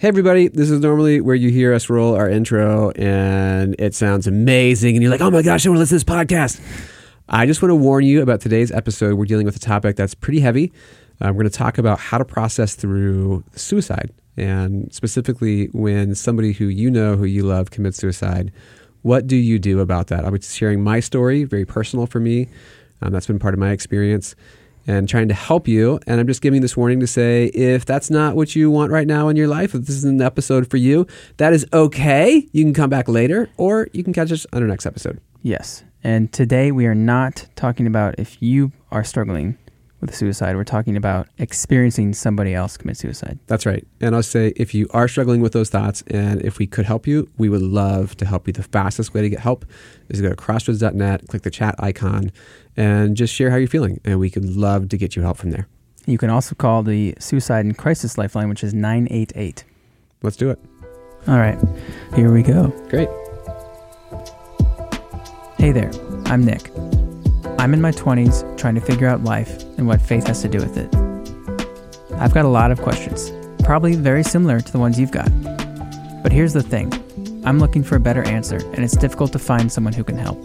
Hey, everybody, this is normally where you hear us roll our intro and it sounds amazing. And you're like, oh my gosh, I want to listen to this podcast. I just want to warn you about today's episode. We're dealing with a topic that's pretty heavy. Uh, we're going to talk about how to process through suicide and specifically when somebody who you know, who you love, commits suicide. What do you do about that? I'll be sharing my story, very personal for me. Um, that's been part of my experience and trying to help you. And I'm just giving this warning to say if that's not what you want right now in your life, if this is an episode for you, that is okay. You can come back later or you can catch us on our next episode. Yes. And today we are not talking about if you are struggling with suicide. We're talking about experiencing somebody else commit suicide. That's right. And I'll say if you are struggling with those thoughts and if we could help you, we would love to help you. The fastest way to get help is to go to crossroads.net, click the chat icon, and just share how you're feeling. And we could love to get you help from there. You can also call the Suicide and Crisis Lifeline, which is 988. Let's do it. All right, here we go. Great. Hey there, I'm Nick. I'm in my 20s trying to figure out life and what faith has to do with it. I've got a lot of questions, probably very similar to the ones you've got. But here's the thing I'm looking for a better answer, and it's difficult to find someone who can help.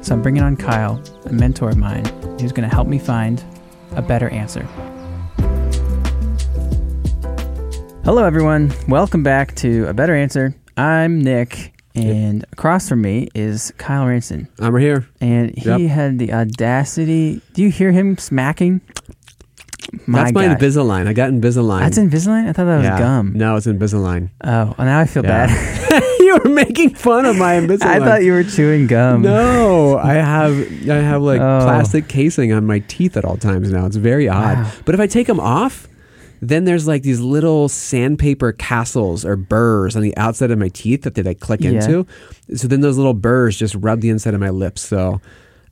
So I'm bringing on Kyle, a mentor of mine, who's going to help me find a better answer. Hello, everyone. Welcome back to A Better Answer. I'm Nick, and across from me is Kyle Ranson. I'm right here. And he Yep. had the audacity. Do you hear him smacking? My That's my gosh. Invisalign. I got Invisalign. That's Invisalign? I thought that was Yeah. gum. No, it's Invisalign. Oh, well, now I feel Yeah. bad. you were making fun of my Invisalign. I thought you were chewing gum. No, I have I have like Oh. plastic casing on my teeth at all times now. It's very odd. Wow. But if I take them off, then there's like these little sandpaper castles or burrs on the outside of my teeth that they like click Yeah. into. So then those little burrs just rub the inside of my lips. So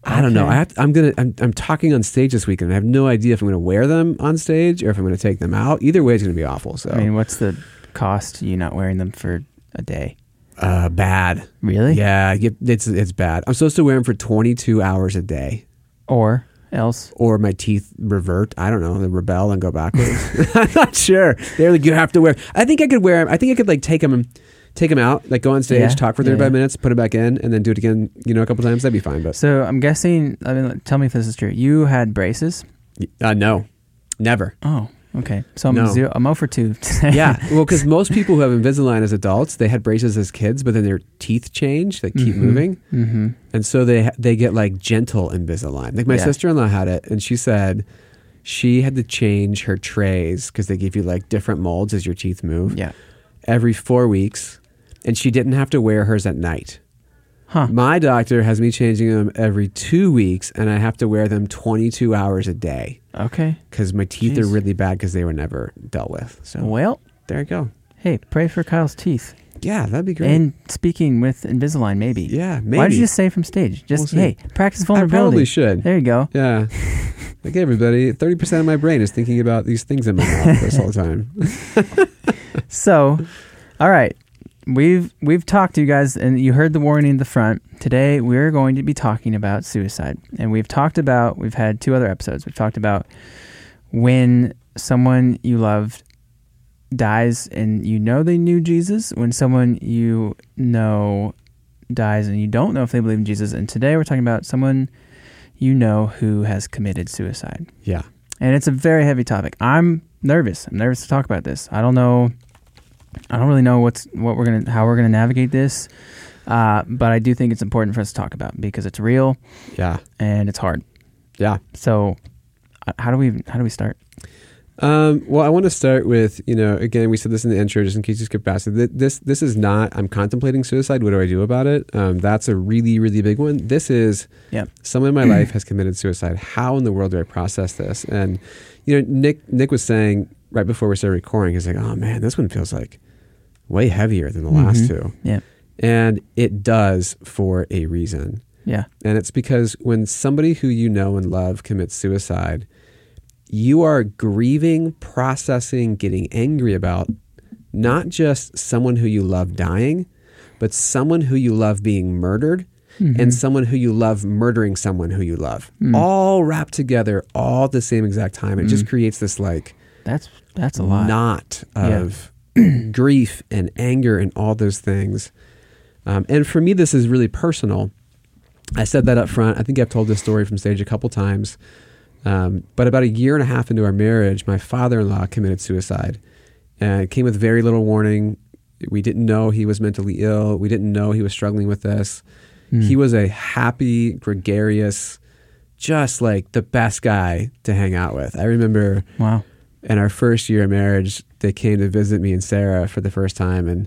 I don't know. Okay. I have to, I'm gonna. I'm, I'm talking on stage this weekend. I have no idea if I'm gonna wear them on stage or if I'm gonna take them out. Either way, it's gonna be awful. So I mean, what's the cost you not wearing them for a day? uh, bad. Really? Yeah, it's it's bad. I'm supposed to wear them for 22 hours a day. Or else? or my teeth revert. I don't know, they rebel and go backwards. I'm not sure. They're like, you have to wear. I think I could wear them. I think I could like take them, take them out, like go on stage, Yeah, talk for yeah, 35 yeah. minutes, put it back in, and then do it again. You know, a couple times. That'd be fine. But So I'm guessing. I mean, tell me if this is true. You had braces. uh, no, never. Oh, okay. So I'm No. zero. I'm over two. today. Yeah, well, because most people who have Invisalign as adults, they had braces as kids, but then their teeth change. They keep Mhm. moving, Mm-hmm. and so they they get like gentle Invisalign. Like my Yeah. sister in law had it, and she said. She had to change her trays because they give you like different molds as your teeth move. Yeah. every four weeks, and she didn't have to wear hers at night. Huh. My doctor has me changing them every two weeks, and I have to wear them 22 hours a day Okay. because my teeth are really bad because they were never dealt with. So Well, there you go. hey, pray for Kyle's teeth. Yeah, that'd be great. And speaking with Invisalign, maybe. yeah, maybe. Why did you just say from stage? Just We'll hey, practice I probably should. There you go. Yeah. Like everybody, 30% of my brain is thinking about these things in my mouth this whole time. So, all right, we've we've talked to you guys, and you heard the warning in the front. Today, we're going to be talking about suicide, and we've talked about. We've had two other episodes. We've talked about when someone you loved dies, and you know they knew Jesus. When someone you know dies, and you don't know if they believe in Jesus. And today, we're talking about someone you know who has committed suicide Yeah. and it's a very heavy topic. I'm nervous. I'm nervous to talk about this. I don't know. I don't really know what's what we're gonna how we're gonna navigate this, uh, but I do think it's important for us to talk about because it's real Yeah. and it's hard. Yeah. So, uh, how do we how do we start? Um, well, I want to start with you know again we said this in the intro just in case you skip past it. Th- This this is not I'm contemplating suicide. What do I do about it? Um, that's a really really big one. This is Yep. someone in my life has committed suicide. How in the world do I process this? And you know Nick Nick was saying right before we started recording, he's like, oh man, this one feels like way heavier than the last Mhm. two, Yeah, and it does for a reason. yeah, And it's because when somebody who you know and love commits suicide, you are grieving, processing, getting angry about not just someone who you love dying, but someone who you love being murdered Mhm. and someone who you love murdering someone who you love. Mm. All wrapped together all at the same exact time. It just Mm. creates this like that's that's a lot. knot Yeah. grief and anger and all those things. Um, and for me, this is really personal. I said that up front. I think I've told this story from stage a couple times. Um, but about a year and a half into our marriage, my father in law committed suicide. And it came with very little warning. We didn't know he was mentally ill. We didn't know he was struggling with this. Hmm. He was a happy, gregarious, just like the best guy to hang out with. I remember Wow. in our first year of marriage, they came to visit me and Sarah for the first time, and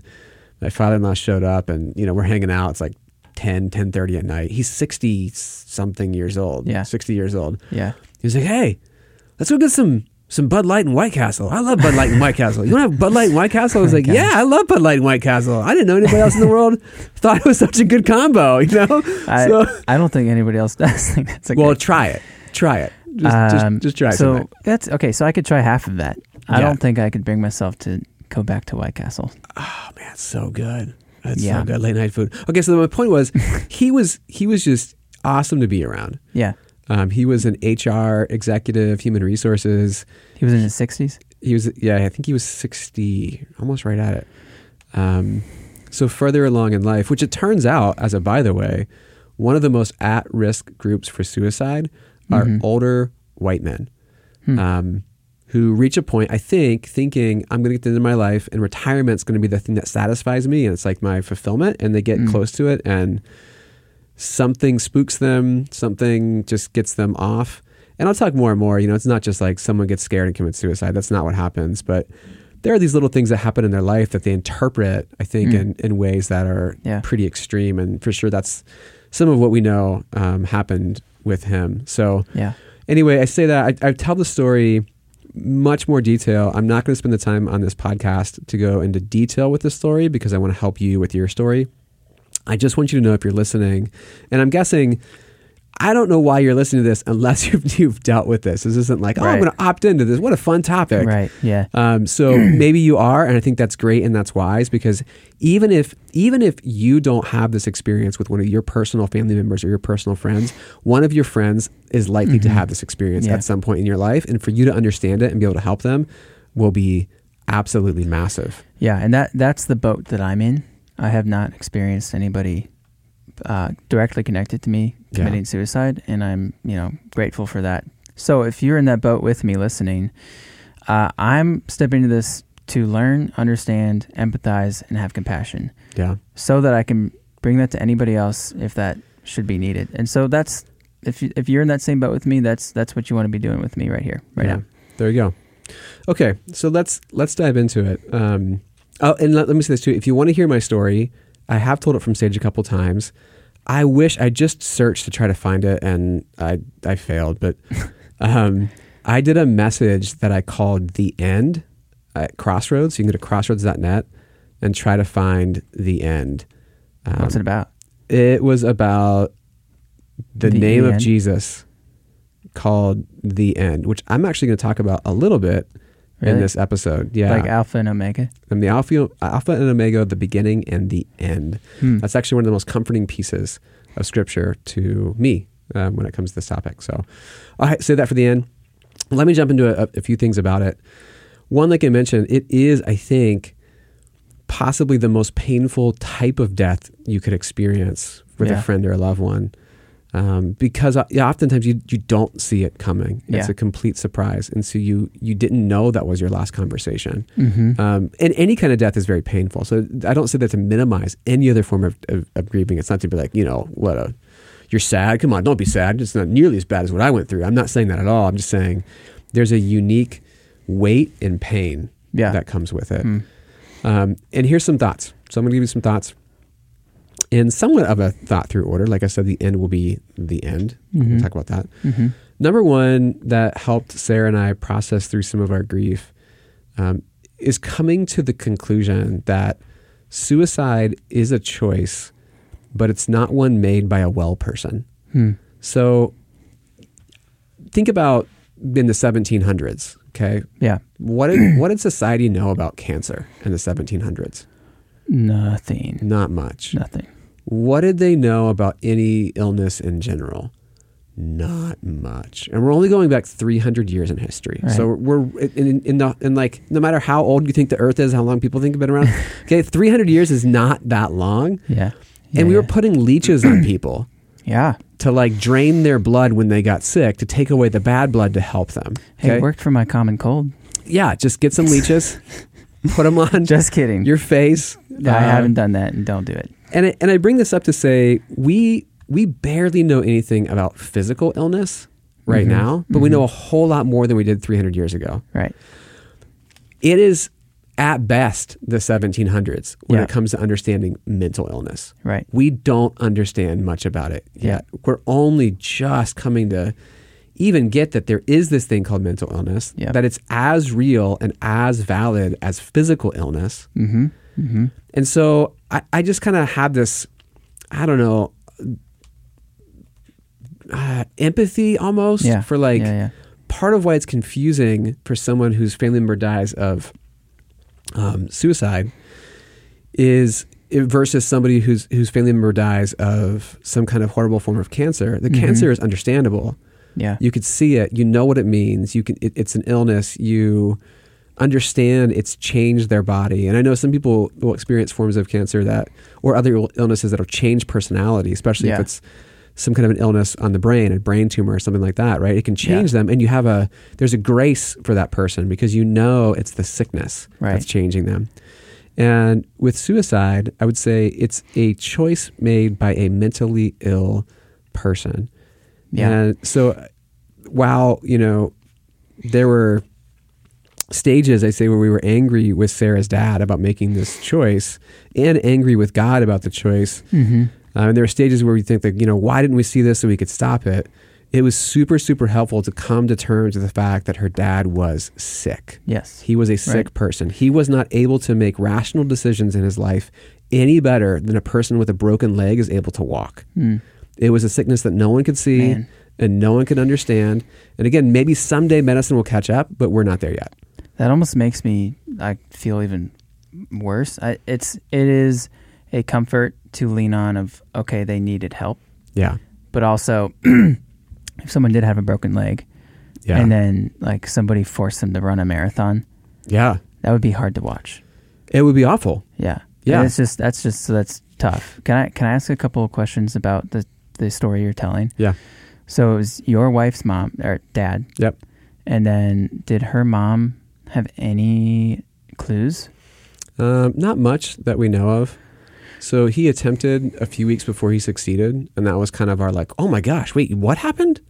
my father-in-law showed up, and you know we're hanging out. It's like 10, 10.30 at night. He's sixty something years old. Yeah. sixty years old. Yeah. He was like, "Hey, let's go get some some Bud Light and White Castle. I love Bud Light and White Castle. You want to have Bud Light and White Castle?" I was like. "Yeah, I love Bud Light and White Castle. I didn't know anybody else in the world thought it was such a good combo. You know? I, so, I don't think anybody else does think that's a well, good. try it. Try it. Just, Um, just, just try So something. that's okay. So I could try half of that. I Yeah. don't think I could bring myself to go back to White Castle. Oh man, it's so good. It's Yeah. so good. Late night food. Okay, so my point was, he was he was just awesome to be around. Yeah. Um, he was an HR executive, human resources. He was in his sixties. He was yeah, I think he was sixty, almost right at it. Um, so further along in life, which it turns out, as a by the way, one of the most at risk groups for suicide are Mhm. older white men. Hmm. um, who reach a point, I think, thinking I'm going to get to the end of my life and retirement's going to be the thing that satisfies me and it's like my fulfillment. And they get Mm. close to it and something spooks them, something just gets them off. And I'll talk more and more. You know, it's not just like someone gets scared and commits suicide. That's not what happens. But there are these little things that happen in their life that they interpret, I think, Mm. in, in ways that are Yeah. pretty extreme. And for sure, that's some of what we know um, happened with him. So, Yeah. anyway, I say that I, I tell the story much more detail. I'm not going to spend the time on this podcast to go into detail with the story because I want to help you with your story. I just want you to know if you're listening, and I'm guessing. I don't know why you're listening to this unless you've, you've dealt with this. This isn't like, oh, I'm going to opt into this. What a fun topic. Right. Yeah. Um, so maybe you are, and I think that's great and that's wise because even if even if you don't have this experience with one of your personal family members or your personal friends, one of your friends is likely to Mhm. have this experience Yeah. at some point in your life, and for you to understand it and be able to help them will be absolutely massive. Yeah. And that that's the boat that I'm in. I have not experienced anybody uh, directly connected to me Yeah. committing suicide, and I'm you know grateful for that. So if you're in that boat with me listening, uh, I'm stepping into this to learn, understand, empathize, and have compassion. Yeah, so that I can bring that to anybody else if that should be needed. And so that's if you, if you're in that same boat with me, that's that's what you want to be doing with me right here, right Yeah. now. There you go. Okay, so let's let's dive into it. Um, oh, and let, let me say this too. If you want to hear my story, I have told it from stage a couple times. I wish I just searched to try to find it, and I I failed. But um, I did a message that I called the end at Crossroads. You can go to crossroads.net and try to find the end. Um, What's it about? it was about the, The name of? Jesus called the end, which I'm actually going to talk about a little bit in this episode. Yeah. Like Alpha and Omega. I'm the alpha, alpha and omega, the beginning and the end. Hmm. That's actually one of the most comforting pieces of scripture to me um, when it comes to this topic. So I say that for the end. Let me jump into a, a few things about it. One, like I mentioned, it is, I think, possibly the most painful type of death you could experience with Yeah. a friend or a loved one. Um, because uh, oftentimes you, you don't see it coming. It's Yeah. a complete surprise. And so you, you didn't know that was your last conversation. Mm-hmm. Um, and any kind of death is very painful. So I don't say that to minimize any other form of, of, of grieving. It's not to be like, you know, what a, you're sad. Come on, don't be sad. It's not nearly as bad as what I went through. I'm not saying that at all. I'm just saying there's a unique weight and pain yeah. that comes with it. Hmm. Um, and here's some thoughts. So I'm going to give you some thoughts in somewhat of a thought through order. Like I said, the end will be the end. We'll Mhm. talk about that. Mhm. Number one that helped Sarah and I process through some of our grief um, is coming to the conclusion that suicide is a choice, but it's not one made by a well person. Hmm. So think about in the 1700s. Okay, Yeah. what did what did society know about cancer in the 1700s? Nothing. Not much. Nothing. What did they know about any illness in general? not much, and we're only going back 300 years in history. Right. So we're in, in, in the in like no matter how old you think the Earth is, how long people think have been around. okay, 300 years is not that long, Yeah. Yeah, and we were putting leeches on people Yeah. to like drain their blood when they got sick to take away the bad blood to help them. Hey, it worked for my common cold. yeah, just get some leeches, put them on Just kidding. your face. No, I Uh, haven't done that and don't do it. and I, and I bring this up to say we we barely know anything about physical illness right Mhm. now, but we Mhm. know a whole lot more than we did 300 years ago. Right. It is at best the 1700s when Yeah. it comes to understanding mental illness. Right. We don't understand much about it yet. We're only just coming to even get that there is this thing called mental illness, that it's as real and as valid as physical illness. Mm-hmm. Mm-hmm. And so I, I just kind of had this, I don't know, uh, empathy almost Yeah. for like yeah, yeah. part of why it's confusing for someone whose family member dies of um, suicide is versus somebody whose whose family member dies of some kind of horrible form of cancer. The Mhm. cancer is understandable. Yeah. You could see it. You know what it means. You can. It, it's an illness. You understand it's changed their body. And I know some people will experience forms of cancer that, or other illnesses that'll change personality, especially if it's some kind of an illness on the brain, a brain tumor or something like that, right? It can change them, and you have a there's a grace for that person because you know it's the sickness Right. that's changing them. And with suicide, I would say it's a choice made by a mentally ill person. Yeah. And so while, you know, there were stages, I say, where we were angry with Sarah's dad about making this choice and angry with God about the choice. Mm-hmm. Uh, and there were stages where we think that, you know, why didn't we see this so we could stop it? It was super, super helpful to come to terms with the fact that her dad was sick. Yes. He was a sick Right. person. He was not able to make rational decisions in his life any better than a person with a broken leg is able to walk. Mm. It was a sickness that no one could see Man. and no one could understand. And again, maybe someday medicine will catch up, but we're not there yet. That almost makes me I feel even worse. I, it's it is a comfort to lean on of okay they needed help, Yeah. but also if someone did have a broken leg Yeah. and then like somebody forced them to run a marathon, yeah. that would be hard to watch. It would be awful. Yeah. Yeah. And it's just that's just so that's tough. Can I can I ask a couple of questions about the the story you're telling? Yeah. So it was your wife's mom or dad, Yep. and then did her mom have any clues? Um, not much that we know of. So he attempted a few weeks before he succeeded, and that was kind of our like, oh my gosh, wait, what happened?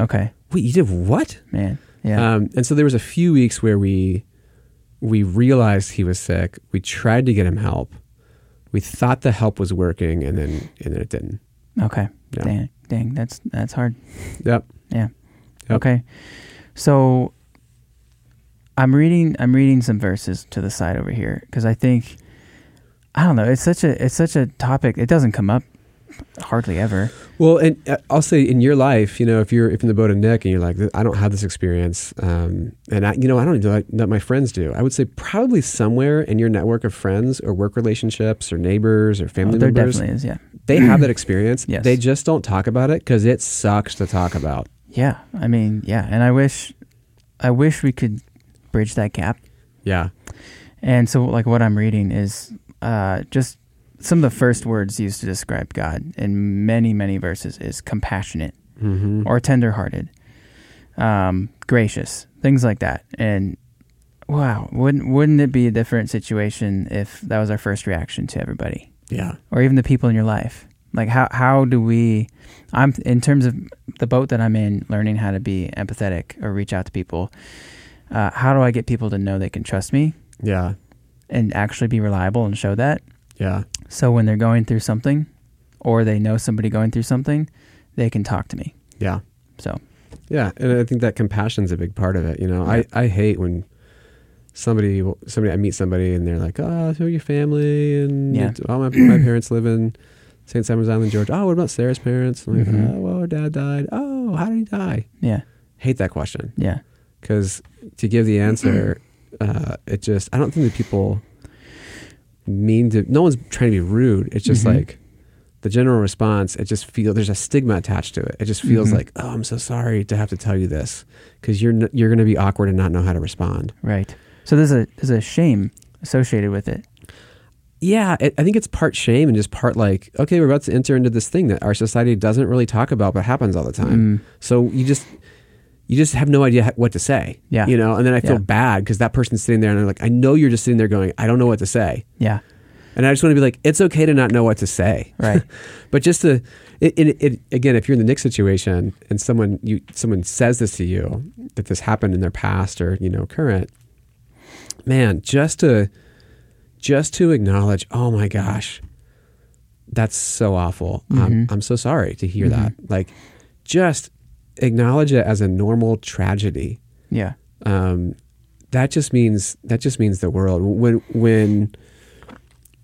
Okay, Wait, you did what? man. Yeah. Um, and so there was a few weeks where we we realized he was sick. We tried to get him help. We thought the help was working, and then and then it didn't. Okay. yeah. Dang. Dang. That's that's hard. Yep. Yeah. Yep. Okay. So I'm reading I'm reading some verses to the side over here because I think I don't know, it's such a it's such a topic. It doesn't come up hardly ever. Well, and uh, I'll say in your life, you know, if you're if in the boat of Nick and you're like, I don't have this experience, um, and I, you know, I don't do that my friends do. I would say probably somewhere in your network of friends or work relationships or neighbors or family Oh, there members, definitely is, yeah. they have that experience. Yes. They just don't talk about it because it sucks to talk about. Yeah. I mean, yeah, and I wish I wish we could bridge that gap. Yeah. And so like what I'm reading is uh just some of the first words used to describe God in many, many verses is compassionate Mm-hmm. or tenderhearted, um, gracious, things like that. And wow, wouldn't wouldn't it be a different situation if that was our first reaction to everybody, yeah. or even the people in your life? Like how how do we? I'm in terms of the boat that I'm in, learning how to be empathetic or reach out to people. Uh, how do I get people to know they can trust me Yeah. and actually be reliable and show that? Yeah. So when they're going through something, or they know somebody going through something, they can talk to me. Yeah. So Yeah, and I think that compassion's a big part of it. You know, I, I hate when somebody somebody I meet somebody and they're like, "Oh, who are your family?" and Yeah. "Oh, my, my parents live in St. Simon's Island, Georgia." Oh, what about Sarah's parents? I'm like, Mhm. "Oh, well, her dad died." Oh, how did he die? yeah, Hate that question yeah, because to give the answer, uh, it just I don't think that people mean to. No one's trying to be rude. It's just Mhm. like the general response, it just feels there's a stigma attached to it. It just feels Mhm. like, oh, I'm so sorry to have to tell you this because you're n- you're going to be awkward and not know how to respond. Right. So there's a there's a shame associated with it. Yeah, it, I think it's part shame and just part like, okay, we're about to enter into this thing that our society doesn't really talk about, but happens all the time. Mm, So you just you just have no idea what to say. Yeah. you know, and then I feel Yeah. bad because that person's sitting there and I'm like, I know you're just sitting there going, I don't know what to say, yeah. and I just want to be like, it's okay to not know what to say. Right. But just to, it, it, it, again, if you're in the Nick situation and someone you someone says this to you that this happened in their past or you know current, man, just to just to acknowledge, oh my gosh, that's so awful. I'm Mhm. I'm so sorry to hear Mhm. that. Like, just acknowledge it as a normal tragedy. Yeah. Um, that just means that just means the world. When when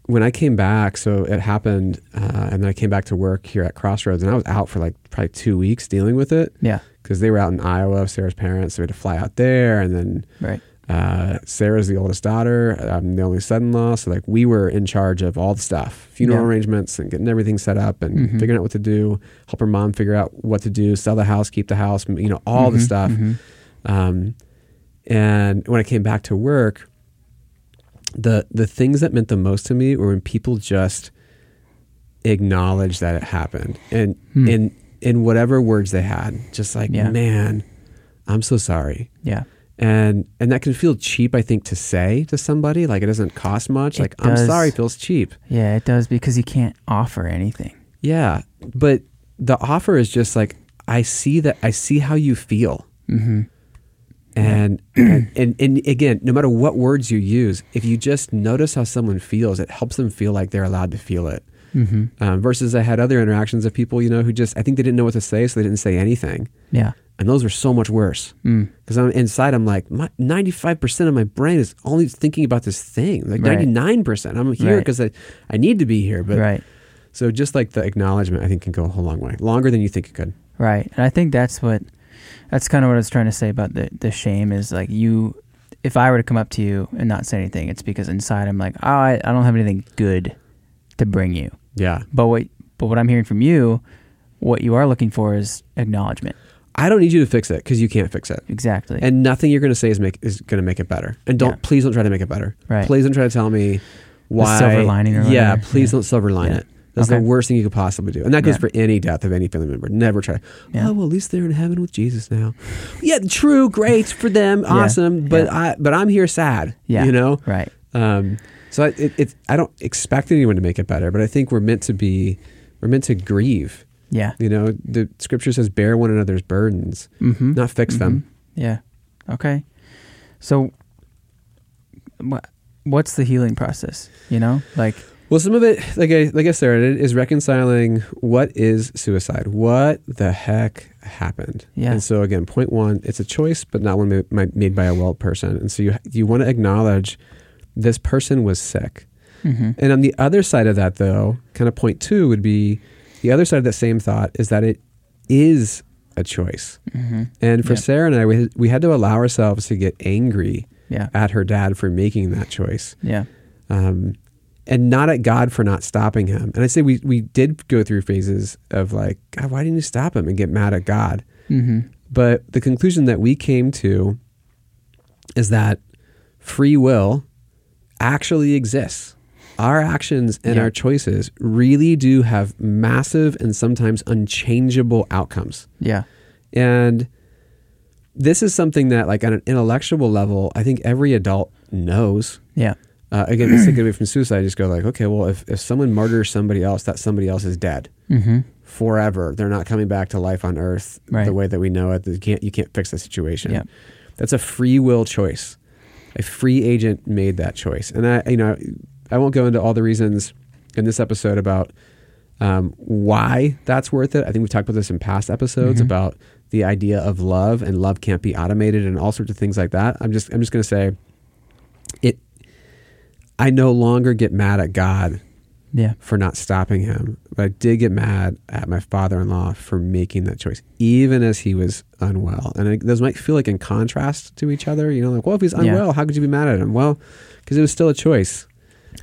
when I came back, so it happened, uh, and then I came back to work here at Crossroads, and I was out for like probably two weeks dealing with it Yeah. because they were out in Iowa, Sarah's parents, so we had to fly out there, and then Right. Uh, Sarah's the oldest daughter, I'm the only son-in-law, so like we were in charge of all the stuff, funeral Yeah. arrangements, and getting everything set up, and Mhm. figuring out what to do, help her mom figure out what to do, sell the house, keep the house, you know, all the Mhm, stuff. mhm. Um, and when I came back to work, the the things that meant the most to me were when people just acknowledged that it happened, and Hmm. in in whatever words they had, just like, Yeah. man, I'm so sorry. Yeah. And and that can feel cheap, I think, to say to somebody. Like it doesn't cost much. It like I'm does. sorry feels cheap. Yeah, it does because you can't offer anything. Yeah, but the offer is just like I see that I see how you feel. Mm-hmm. And, and and and again, no matter what words you use, if you just notice how someone feels, it helps them feel like they're allowed to feel it. Mm-hmm. Um, versus, I had other interactions of people, you know, who just I think they didn't know what to say, so they didn't say anything, Yeah. And those are so much worse. Mm. Because I'm inside, I'm like, ninety five percent of my brain is only thinking about this thing. Like ninety nine percent, I'm here Right. because I, I need to be here. But right. so just like the acknowledgement, I think can go a whole long way, longer than you think it could. Right. And I think that's what that's kind of what I was trying to say about the the shame is like you if I were to come up to you and not say anything, it's because inside I'm like, oh, I, I don't have anything good to bring you. Yeah, But what but what I'm hearing from you, what you are looking for is acknowledgement. I don't need you to fix it because you can't fix it. Exactly. and nothing you're going to say is make is going to make it better. And don't Yeah. please don't try to make it better. Right. Please don't try to tell me why silver lining yeah, please Yeah. don't silver line Yeah. it. That's Okay. the worst thing you could possibly do, and that goes for any death of any family member. Never try. Oh well, at least they're in heaven with Jesus now. Yeah, true, great for them, awesome. But. I but I'm here sad. Yeah. you know. right. Um, so it, it, I don't expect anyone to make it better, but I think we're meant to be we're meant to grieve. Yeah. You know, the scripture says, "Bear one another's burdens, Mm-hmm. not fix them." Yeah. Okay. So what what's the healing process? You know? Like Well, some of it, like I like I started, is reconciling what is suicide. What the heck happened? Yeah. And so again, point one, it's a choice, but not one made, by a well person. And so you you want to acknowledge this person was sick. mhm. And on the other side of that, though, kind of point two would be the other side of that same thought is that it is a choice. Mhm. And for Yeah. Sarah and I, we we had to allow ourselves to get angry Yeah. at her dad for making that choice Yeah. um, and not at God for not stopping him. And I say we we did go through phases of like, God, why didn't you stop him? And get mad at God. Mhm. But the conclusion that we came to is that free will actually exists. Our actions and Yeah. our choices really do have massive and sometimes unchangeable outcomes. Yeah. And this is something that, like, on an intellectual level, I think every adult knows. Yeah. Uh, again, let's take it away from suicide. Just go like, okay, well, if, if someone murders somebody else, that somebody else is dead Mhm. forever. They're not coming back to life on Earth Right. the way that we know it. You can't you can't fix the situation. Yeah. That's a free will choice. A free agent made that choice, and I you know I won't go into all the reasons in this episode about um, why that's worth it. I think we've talked about this in past episodes Mhm. about the idea of love and love can't be automated and all sorts of things like that. I'm just I'm just going to say it. I no longer get mad at God Yeah. for not stopping him, but I did get mad at my father-in-law for making that choice, even as he was unwell. And I, those might feel like in contrast to each other. You know, like, well, if he's Yeah. unwell, how could you be mad at him? Well, because it was still a choice,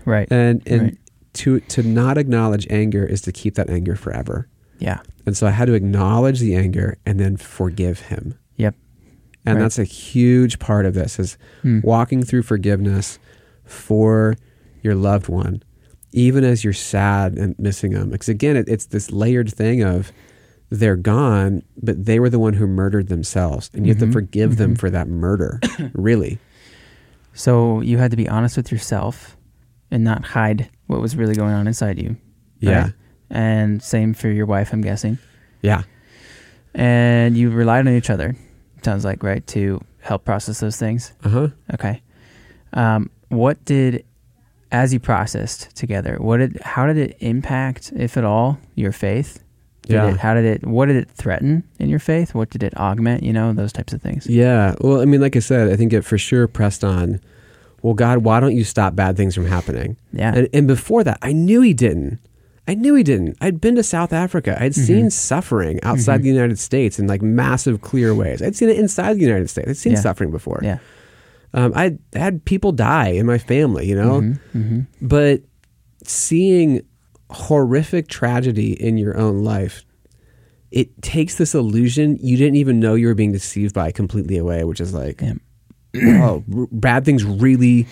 Right. and and Right. to to not acknowledge anger is to keep that anger forever. Yeah. And so I had to acknowledge the anger and then forgive him. Yep. And Right. that's a huge part of this is Hmm. walking through forgiveness for your loved one, even as you're sad and missing them. Because again, it, it's this layered thing of they're gone, but they were the one who murdered themselves, and you have Mhm. to forgive them Mhm. for that murder. really, So you had to be honest with yourself and not hide what was really going on inside you. yeah, Right. And same for your wife, I'm guessing. yeah, And you relied on each other, sounds like, right, to help process those things. uh huh. Okay. Um, what did, as you processed together, what did, how did it impact, if at all, your faith? Did Yeah. It, how did it, what did it threaten in your faith? What did it augment? You know, those types of things. Yeah. Well, I mean, like I said, I think it for sure pressed on. Well, God, why don't you stop bad things from happening? Yeah. And, and before that, I knew He didn't. I knew He didn't. I'd been to South Africa. I'd Mhm. seen suffering outside Mhm. the United States in like massive, clear ways. I'd seen it inside the United States. I'd seen Yeah. suffering before. yeah. Um, I'd had people die in my family, you know, Mhm, mhm. but seeing horrific tragedy in your own life, it takes this illusion you didn't even know you were being deceived by completely away, which is like. oh, r- bad things really,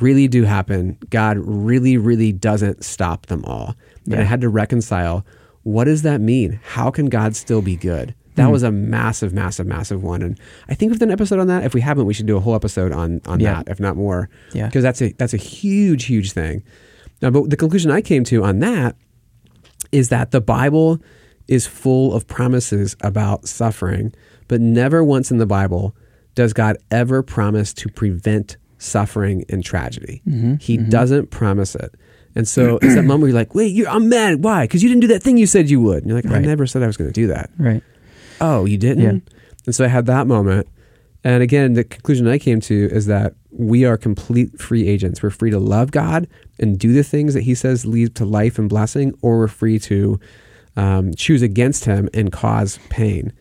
really do happen. God really, really doesn't stop them all. And I had to reconcile what does that mean? How can God still be good? That Hmm. was a massive, massive, massive one. And I think we've done an episode on that. If we haven't, we should do a whole episode on, on Yeah. that, if not more Yeah. because that's a that's a huge huge thing. Now, but the conclusion I came to on that is that the Bible is full of promises about suffering, but never once in the Bible does God ever promise to prevent suffering and tragedy. Mhm, He mhm. doesn't promise it. And so it's that moment where you're like, wait, you're, I'm mad. Why? Because you didn't do that thing you said you would. And you're like, I never said I was going to do that. Right. Oh, you didn't? Yeah. And so I had that moment. And again, the conclusion I came to is that we are complete free agents. We're free to love God and do the things that He says lead to life and blessing, or we're free to um, choose against Him and cause pain.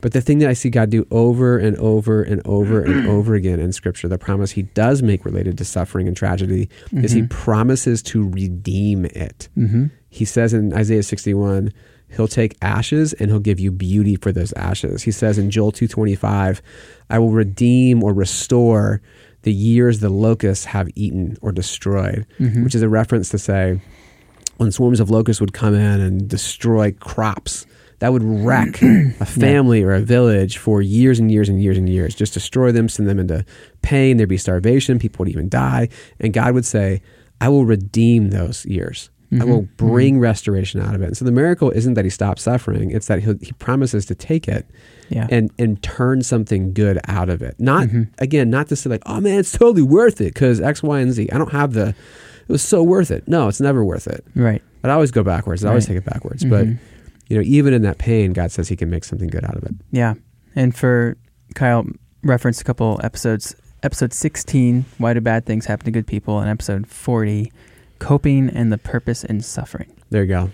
But the thing that I see God do over and over and over and over again in Scripture, the promise He does make related to suffering and tragedy, is He Mhm. promises to redeem it. Mm-hmm. He says in Isaiah 61, he'll take ashes and he'll give you beauty for those ashes. He says in Joel 225, I will redeem or restore the years the locusts have eaten or destroyed, Mhm. which is a reference to say when swarms of locusts would come in and destroy crops, that would wreck a family or a village for years and years and years and years, just destroy them, send them into pain. There'd be starvation. People would even die. And God would say, I will redeem those years. I will Mhm. bring restoration out of it. And so the miracle isn't that he stops suffering; it's that he he promises to take it Yeah. and and turn something good out of it. Not Mhm. again, not to say like, oh man, it's totally worth it because X, Y, and Z. I don't have the. It was so worth it. No, it's never worth it. right. I'd always go backwards. I always Right. take it backwards. But Mhm. You know, even in that pain, God says He can make something good out of it. Yeah. And for Kyle referenced a couple episodes. Episode 16, Why Do Bad Things Happen to Good People? And episode 40, Coping and the Purpose in Suffering. There you go.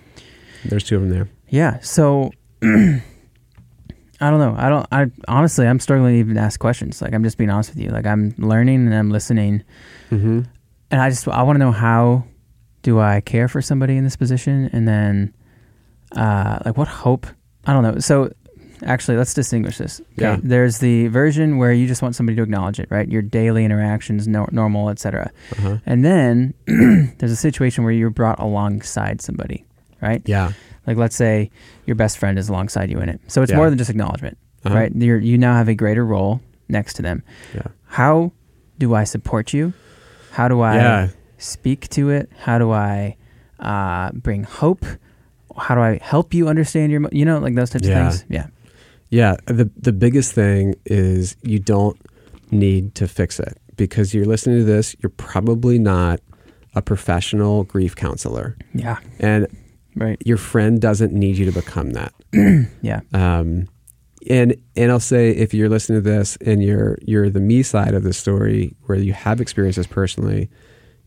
There's two of them there. Yeah. So I don't know. I don't, I honestly, I'm struggling to even ask questions. Like, I'm just being honest with you. Like, I'm learning and I'm listening. Mm-hmm. And I just, I want to know how do I care for somebody in this position? And then, uh, like, what hope? I don't know. So, actually, let's distinguish this. Yeah. There's the version where you just want somebody to acknowledge it, right? Your daily interactions, no, normal, etc. Uh-huh. And then there's a situation where you're brought alongside somebody, right? Yeah. Like, let's say your best friend is alongside you in it. So it's Yeah. more than just acknowledgement, Uh-huh. right? You're, you now have a greater role next to them. Yeah. How do I support you? How do I Yeah. speak to it? How do I uh, bring hope? How do I help you understand your, you know, like those types Yeah. of things? Yeah. Yeah, the the biggest thing is you don't need to fix it because you're listening to this. You're probably not a professional grief counselor, Yeah. and Right. your friend doesn't need you to become that. Yeah. Um, and and I'll say if you're listening to this and you're you're the me side of the story where you have experienced this personally,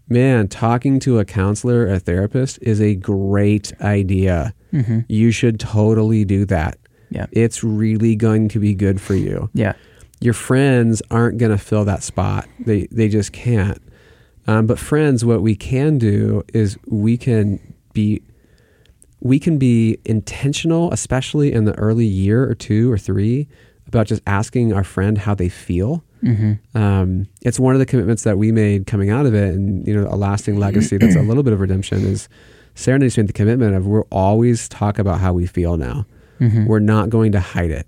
man, talking to a counselor, a therapist is a great idea. hmm You should totally do that. Yeah. It's really going to be good for you Yeah. your friends aren't going to fill that spot. They they just can't. Um, but friends, what we can do is we can be we can be intentional, especially in the early year or two or three, about just asking our friend how they feel. Mm-hmm. Um, it's one of the commitments that we made coming out of it, and you know, a lasting legacy that's a little bit of redemption is Sarah and I just made the commitment of we'll always talk about how we feel now. Mm-hmm. We're not going to hide it,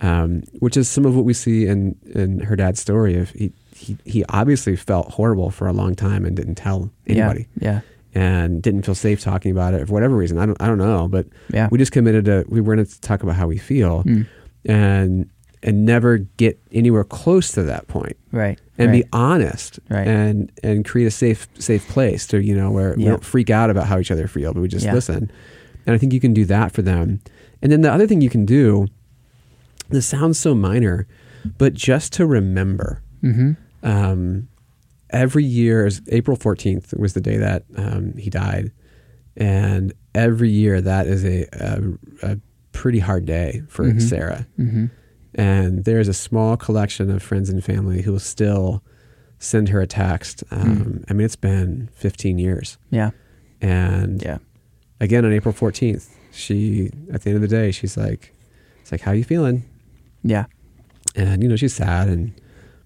um, which is some of what we see in in her dad's story. Of he he he obviously felt horrible for a long time and didn't tell anybody, Yeah. and didn't feel safe talking about it for whatever reason. I don't I don't know, but Yeah. Yeah. we just committed to we were going to talk about how we feel Mm. and and never get anywhere close to that point Right. and right. be honest Right. and and create a safe safe place to you know where we don't freak out about how each other feel but we just Yeah. listen and i think you can do that for them and then the other thing you can do this sounds so minor but just to remember Mm-hmm. um, every year april 14th was the day that um, he died and every year that is a, a, a pretty hard day for Mhm. sarah Mm-hmm. And there's a small collection of friends and family who will still send her a text. Um, I mean, it's been 15 years, Yeah. and Yeah. again on April 14th, she at the end of the day, she's like, "It's like, how you feeling?" Yeah. And you know, she's sad, and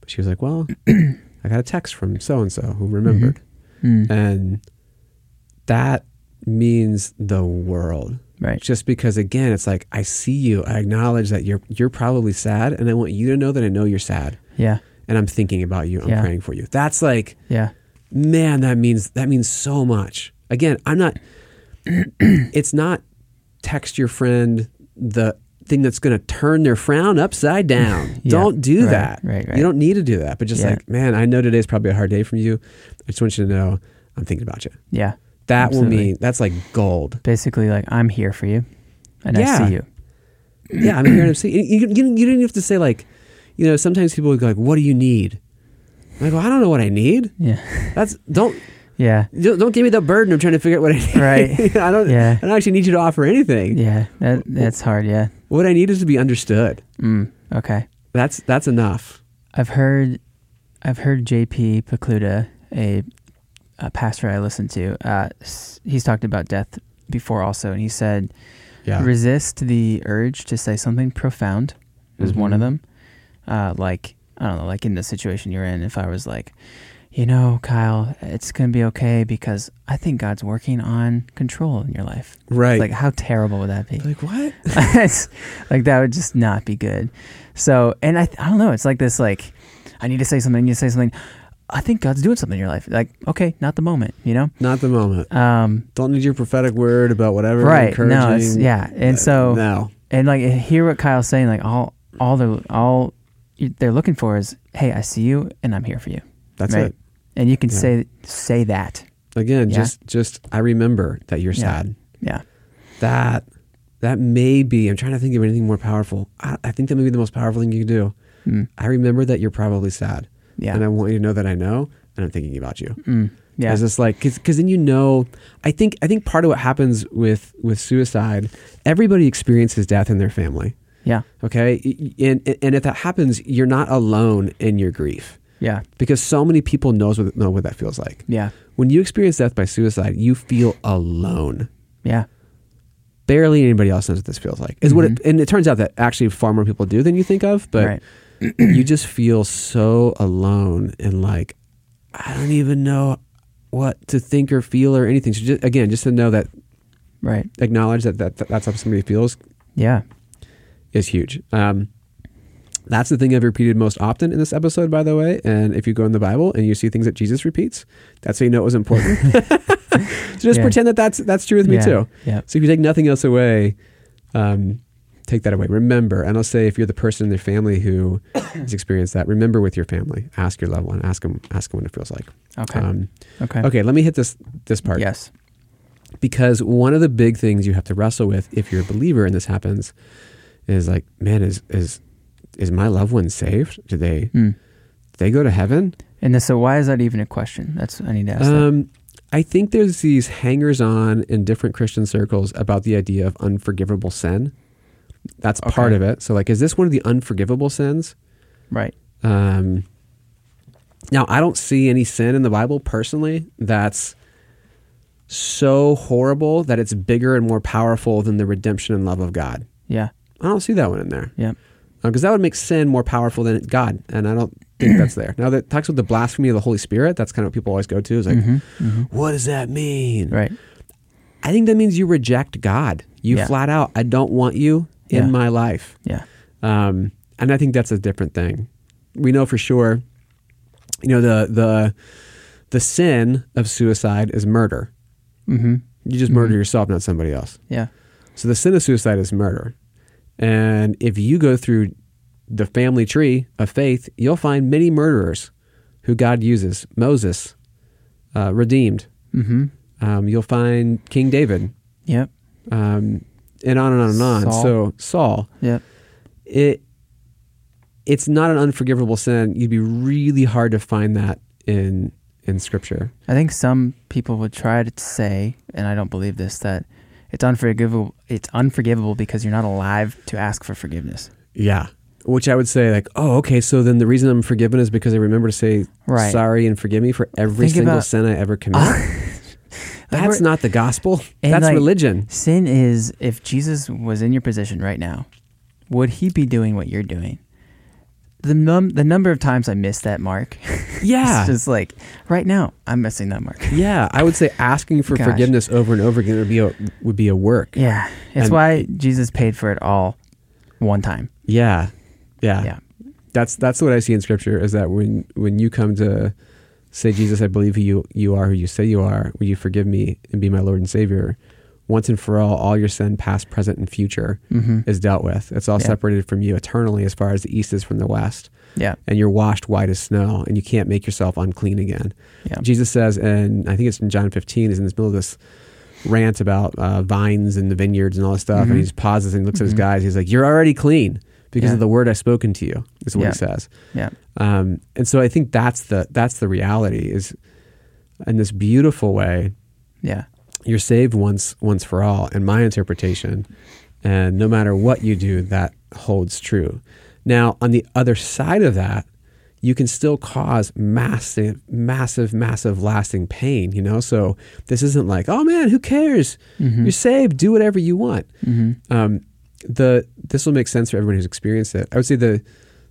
but she was like, "Well, I got a text from so and so who remembered," Mm. and that means the world. Right. Just because, again, it's like I see you, I acknowledge that you're you're probably sad, and I want you to know that I know you're sad. Yeah. and I'm thinking about you. I'm Yeah. praying for you. That's like, Yeah. man, that means that means so much. Again, I'm not. it's not text your friend the thing that's going to turn their frown upside down. Yeah. Don't do Right, that. right, right. You don't need to do that. But just Yeah. like, man, I know today's probably a hard day for you. I just want you to know I'm thinking about you. Yeah. That will Absolutely. mean that's like gold. Basically, like I'm here for you, and Yeah. I see you. yeah, I'm here to see. You, you, you, you didn't have to say like, you know, sometimes people would go like, "What do you need?" I go, "I don't know what I need." Yeah. That's don't Yeah. Don't don't give me the burden of trying to figure out what I need. Right. I don't. Yeah. I don't actually need you to offer anything. Yeah. That that's hard. Yeah. What I need is to be understood. Mm. Okay. That's that's enough. I've heard, I've heard JP Pokluda, a, a pastor I listen to. Uh, he's talked about death before also, and he said, Yeah. resist the urge to say something profound. Is one of them. Uh, like I don't know, like in the situation you're in. If I was like, you know, Kyle, it's gonna be okay because I think God's working on control in your life. Right. Like, how terrible would that be? Like what? Like that would just not be good. So, and I, I don't know. It's like this. Like, I need to say something. I need to say something. I think God's doing something in your life. Like, okay, not the moment. You know. Not the moment. Um, Don't need your prophetic word about whatever. right. No. It's, yeah. And Uh, so, no. and like hear what Kyle's saying. Like all, all they're all they're looking for is, hey, I see you, and I'm here for you. That's right. it. And you can Yeah. say say that. Again, Yeah. just just I remember that you're Yeah. sad. Yeah. That that may be. I'm trying to think of anything more powerful. I, I think that may be the most powerful thing you can do. Mm. I remember that you're probably sad, Yeah. and I want you to know that I know, and I'm thinking about you. Mm. Yeah. It's just like because then you know. I think I think part of what happens with with suicide, everybody experiences death in their family. Yeah. Okay, and and if that happens, you're not alone in your grief Yeah. because so many people knows what know what that feels like. Yeah. When you experience death by suicide, you feel alone. Yeah. Barely anybody else knows what this feels like. Is what, it, and it turns out that actually far more people do than you think of. But right. You just feel so alone and like I don't even know what to think or feel or anything. So just, again, just to know that Right. acknowledge that, that that's how somebody feels Yeah. is huge. Um, that's the thing I've repeated most often in this episode, by the way. And if you go in the Bible and you see things that Jesus repeats, that's how you know it was important. so just Yeah. pretend that that's that's true with me yeah. too. Yeah. So if you take nothing else away, um, take that away. Remember, and I'll say if you're the person in their family who has experienced that, remember with your family. Ask your loved one. Ask them. Ask them what it feels like. Okay. Um, okay. okay. Let me hit this this part Yes. because one of the big things you have to wrestle with if you're a believer and this happens is like, man, is is is my loved one saved? Do they Mm. they go to heaven? And so why is that even a question? That's I need to ask. Um, I think there's these hangers on in different Christian circles about the idea of unforgivable sin. That's part of it. So, like, is this one of the unforgivable sins? Right. Um, Now, I don't see any sin in the Bible personally that's so horrible that it's bigger and more powerful than the redemption and love of God. Yeah. I don't see that one in there Yeah. because that would make sin more powerful than God, and I don't think that's there. Now that talks about the blasphemy of the Holy Spirit, that's kind of what people always go to. Is like, what does that mean? Mm-hmm. Right. I think that means you reject God. You Yeah. flat out, I don't want you in Yeah. my life. Yeah. Um, and I think that's a different thing. We know for sure, you know, the the the sin of suicide is murder. Mm-hmm. You just murder yourself, not somebody else. Yeah. So the sin of suicide is murder. And if you go through the family tree of faith, you'll find many murderers who God uses. Moses, uh, redeemed. Mm-hmm. Um, you'll find King David, Yep. um, and on and on and on. Saul. So Saul, yeah, it it's not an unforgivable sin. You'd be really hard to find that in in Scripture. I think some people would try to say, and I don't believe this, that it's unforgivable. It's unforgivable because you're not alive to ask for forgiveness. Yeah. Which I would say, like, oh, okay, so then the reason I'm forgiven is because I remember to say Right. sorry and forgive me for every Think single about- sin I ever commit. That's not the gospel. That's like, religion. Sin is if Jesus was in your position right now, would he be doing what you're doing? The num the number of times I missed that mark. Yeah. it's just like right now I'm missing that mark. yeah. I would say asking for Gosh. forgiveness over and over again would be a, would be a work. Yeah, it's And- why Jesus paid for it all one time. Yeah. Yeah. Yeah, That's that's what I see in scripture is that when when you come to say Jesus, I believe who you you are who you say you are, will you forgive me and be my Lord and Savior? Once and for all, all your sin, past, present, and future, hmm is dealt with. It's all Yeah. separated from you eternally as far as the east is from the west. yeah, And you're washed white as snow, and you can't make yourself unclean again. yeah, Jesus says, and I think it's in John 15, he's in this middle of this rant about uh, vines and the vineyards and all this stuff. Mhm. And he just pauses and he looks at his Mhm. guys. He's like, You're already clean because Yeah. of the word I've spoken to you, is what Yeah. he says. yeah, Um, and so I think that's the that's the reality is in this beautiful way, yeah, you're saved once once for all in my interpretation. And no matter what you do that holds true. Now on the other side of that you can still cause massive massive massive lasting pain you know? So this isn't like oh man who cares? Mhm. you're saved. Do whatever you want. Hmm um, the this will make sense for everyone who's experienced it. I would say the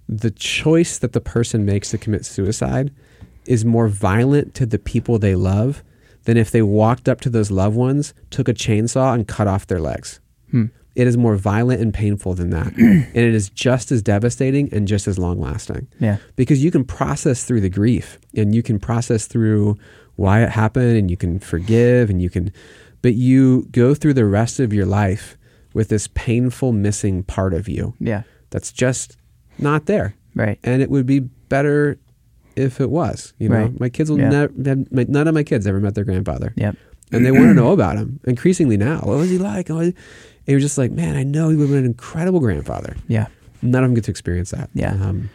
the choice that the person makes to commit suicide is more violent to the people they love than if they walked up to those loved ones, took a chainsaw, and cut off their legs. Hmm. It is more violent and painful than that, and it is just as devastating and just as long lasting yeah, because you can process through the grief and you can process through why it happened and you can forgive and you can but you go through the rest of your life with this painful missing part of you yeah, that's just not there right, and it would be better if it was you know Right. my kids will Yeah. never none of my kids ever met their grandfather yep, and they want to know about him increasingly now what was he like oh, and you're just like man i know he would have been an incredible grandfather yeah, none of them get to experience that. Yeah. Um,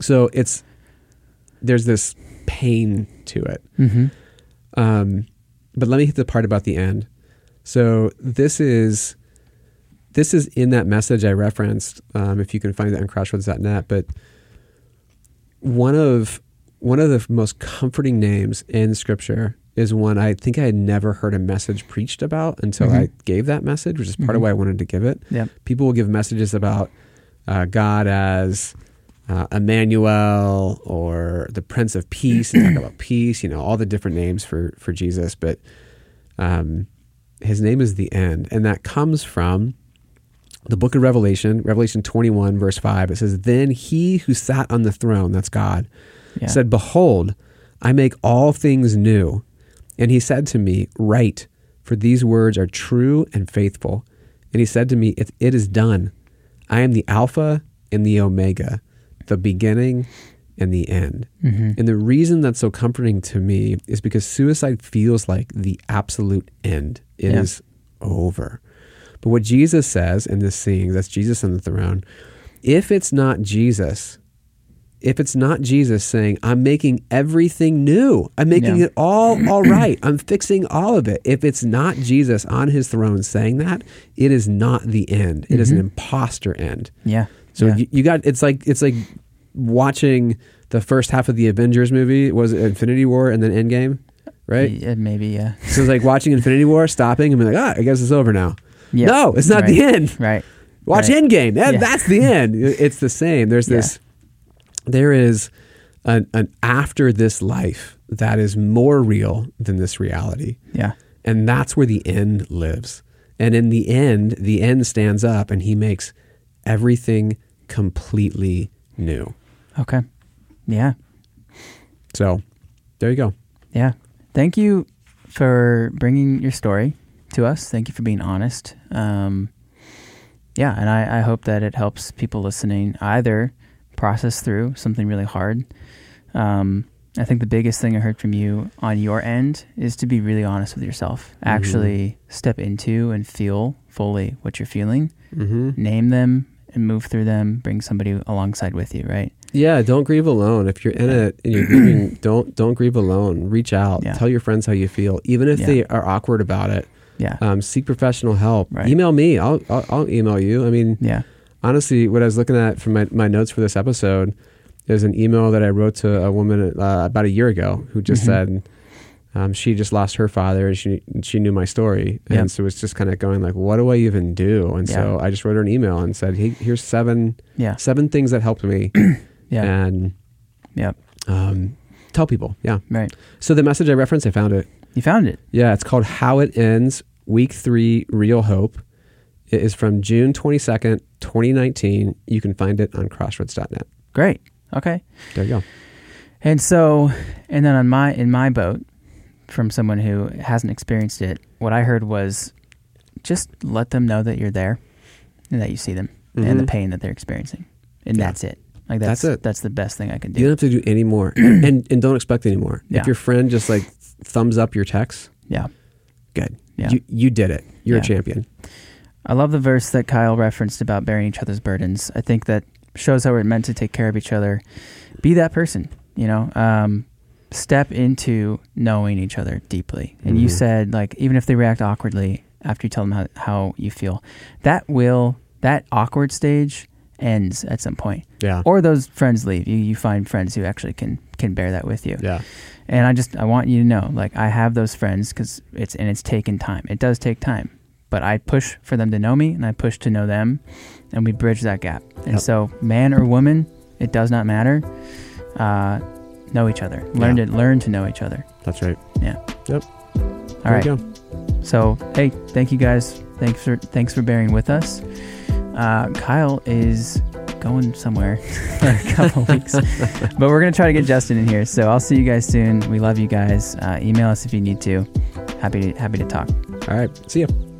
so it's there's this pain to it. hmm Um, but let me hit the part about the end. So this is this is in that message I referenced. Um, if you can find that on crossroads.net, but one of one of the most comforting names in Scripture is one I think I had never heard a message preached about until Mhm. I gave that message, which is part of Mhm. why I wanted to give it yep, people will give messages about uh, God as uh, Emmanuel or the Prince of Peace and talk about peace, you know, all the different names for, for Jesus. But um, his name is the end. And that comes from the book of Revelation, Revelation 21, verse 5. It says, Then he who sat on the throne, that's God, yeah, said, Behold, I make all things new. And he said to me, Write, for these words are true and faithful. And he said to me, It, it is done. I am the Alpha and the Omega, the beginning and the end. hmm And the reason that's so comforting to me is because suicide feels like the absolute end. It is Yeah. over. But what Jesus says in this scene, that's Jesus on the throne, if it's not Jesus, if it's not Jesus saying, I'm making everything new, I'm making Yeah. it all all right, I'm fixing all of it. If it's not Jesus on his throne saying that, it is not the end. It is an Mhm. imposter end. yeah. So yeah. you, you got it's like it's like watching the first half of the Avengers movie was it Infinity War and then Endgame, right? Yeah, maybe, yeah. So it's like watching Infinity War, stopping and being like, ah, I guess it's over now. Yeah. No, it's not right. the end. Right. Watch Right. Endgame. That, Yeah. That's the end. It's the same. There's Yeah. this. There is an, an after this life that is more real than this reality, Yeah. and that's where the end lives. And in the end, the end stands up, and he makes everything completely new. Okay. Yeah. So, there you go. Yeah. Thank you for bringing your story to us. Thank you for being honest. Um, yeah, and I, I hope that it helps people listening either process through something really hard. Um, I think the biggest thing I heard from you on your end is to be really honest with yourself. Actually step into and feel fully what you're feeling, Mm-hmm. name them and move through them, bring somebody alongside with you, right? Yeah, don't grieve alone. If you're in it and you're grieving, don't don't grieve alone. Reach out. Yeah. Tell your friends how you feel, even if Yeah. they are awkward about it. Yeah. Um, seek professional help. Right. Email me. I'll, I'll I'll email you. I mean, yeah. honestly, what I was looking at from my, my notes for this episode is an email that I wrote to a woman uh, about a year ago who just Mhm. said um, she just lost her father and she she knew my story and Yep. so was just kind of going like, what do I even do? And so I just wrote her an email and said, hey, here's seven Yeah. seven things that helped me Yeah. and Yep. um, tell people. Yeah. Right. So the message I referenced, I found it. You found it. Yeah, it's called How It Ends, Week Three, Real Hope. It is from June 22nd, 2019. You can find it on crossroads.net. Great. Okay. There you go. And so, and then on my in my boat, from someone who hasn't experienced it, what I heard was just let them know that you're there and that you see them and the Mhm. pain that they're experiencing, and Yeah. that's it. Like that's That's it. That's the best thing I can do. You don't have to do any more, and, and and don't expect any more. Yeah. If your friend just like thumbs up your text, yeah. good. Yeah. You you did it. You're Yeah. a champion. I love the verse that Kyle referenced about bearing each other's burdens. I think that shows how we're meant to take care of each other. Be that person, you know. Um, step into knowing each other deeply. And you Mhm. said like even if they react awkwardly after you tell them how, how you feel, that will that awkward stage ends at some point. Yeah. Or those friends leave. You you find friends who actually can can bear that with you. yeah. And I just I want you to know, like I have those friends because it's and it's taken time. It does take time, but I push for them to know me, and I push to know them, and we bridge that gap. And Yep. so, man or woman, it does not matter. Uh, know each other. Learn Yeah. to learn to know each other. That's right. Yeah. Yep. All there right. So hey, thank you guys. Thanks for thanks for bearing with us. Uh, Kyle is going somewhere for a couple weeks, but we're gonna try to get Justin in here. So I'll see you guys soon. We love you guys. Uh, email us if you need to. Happy to, happy to talk. All right. See ya.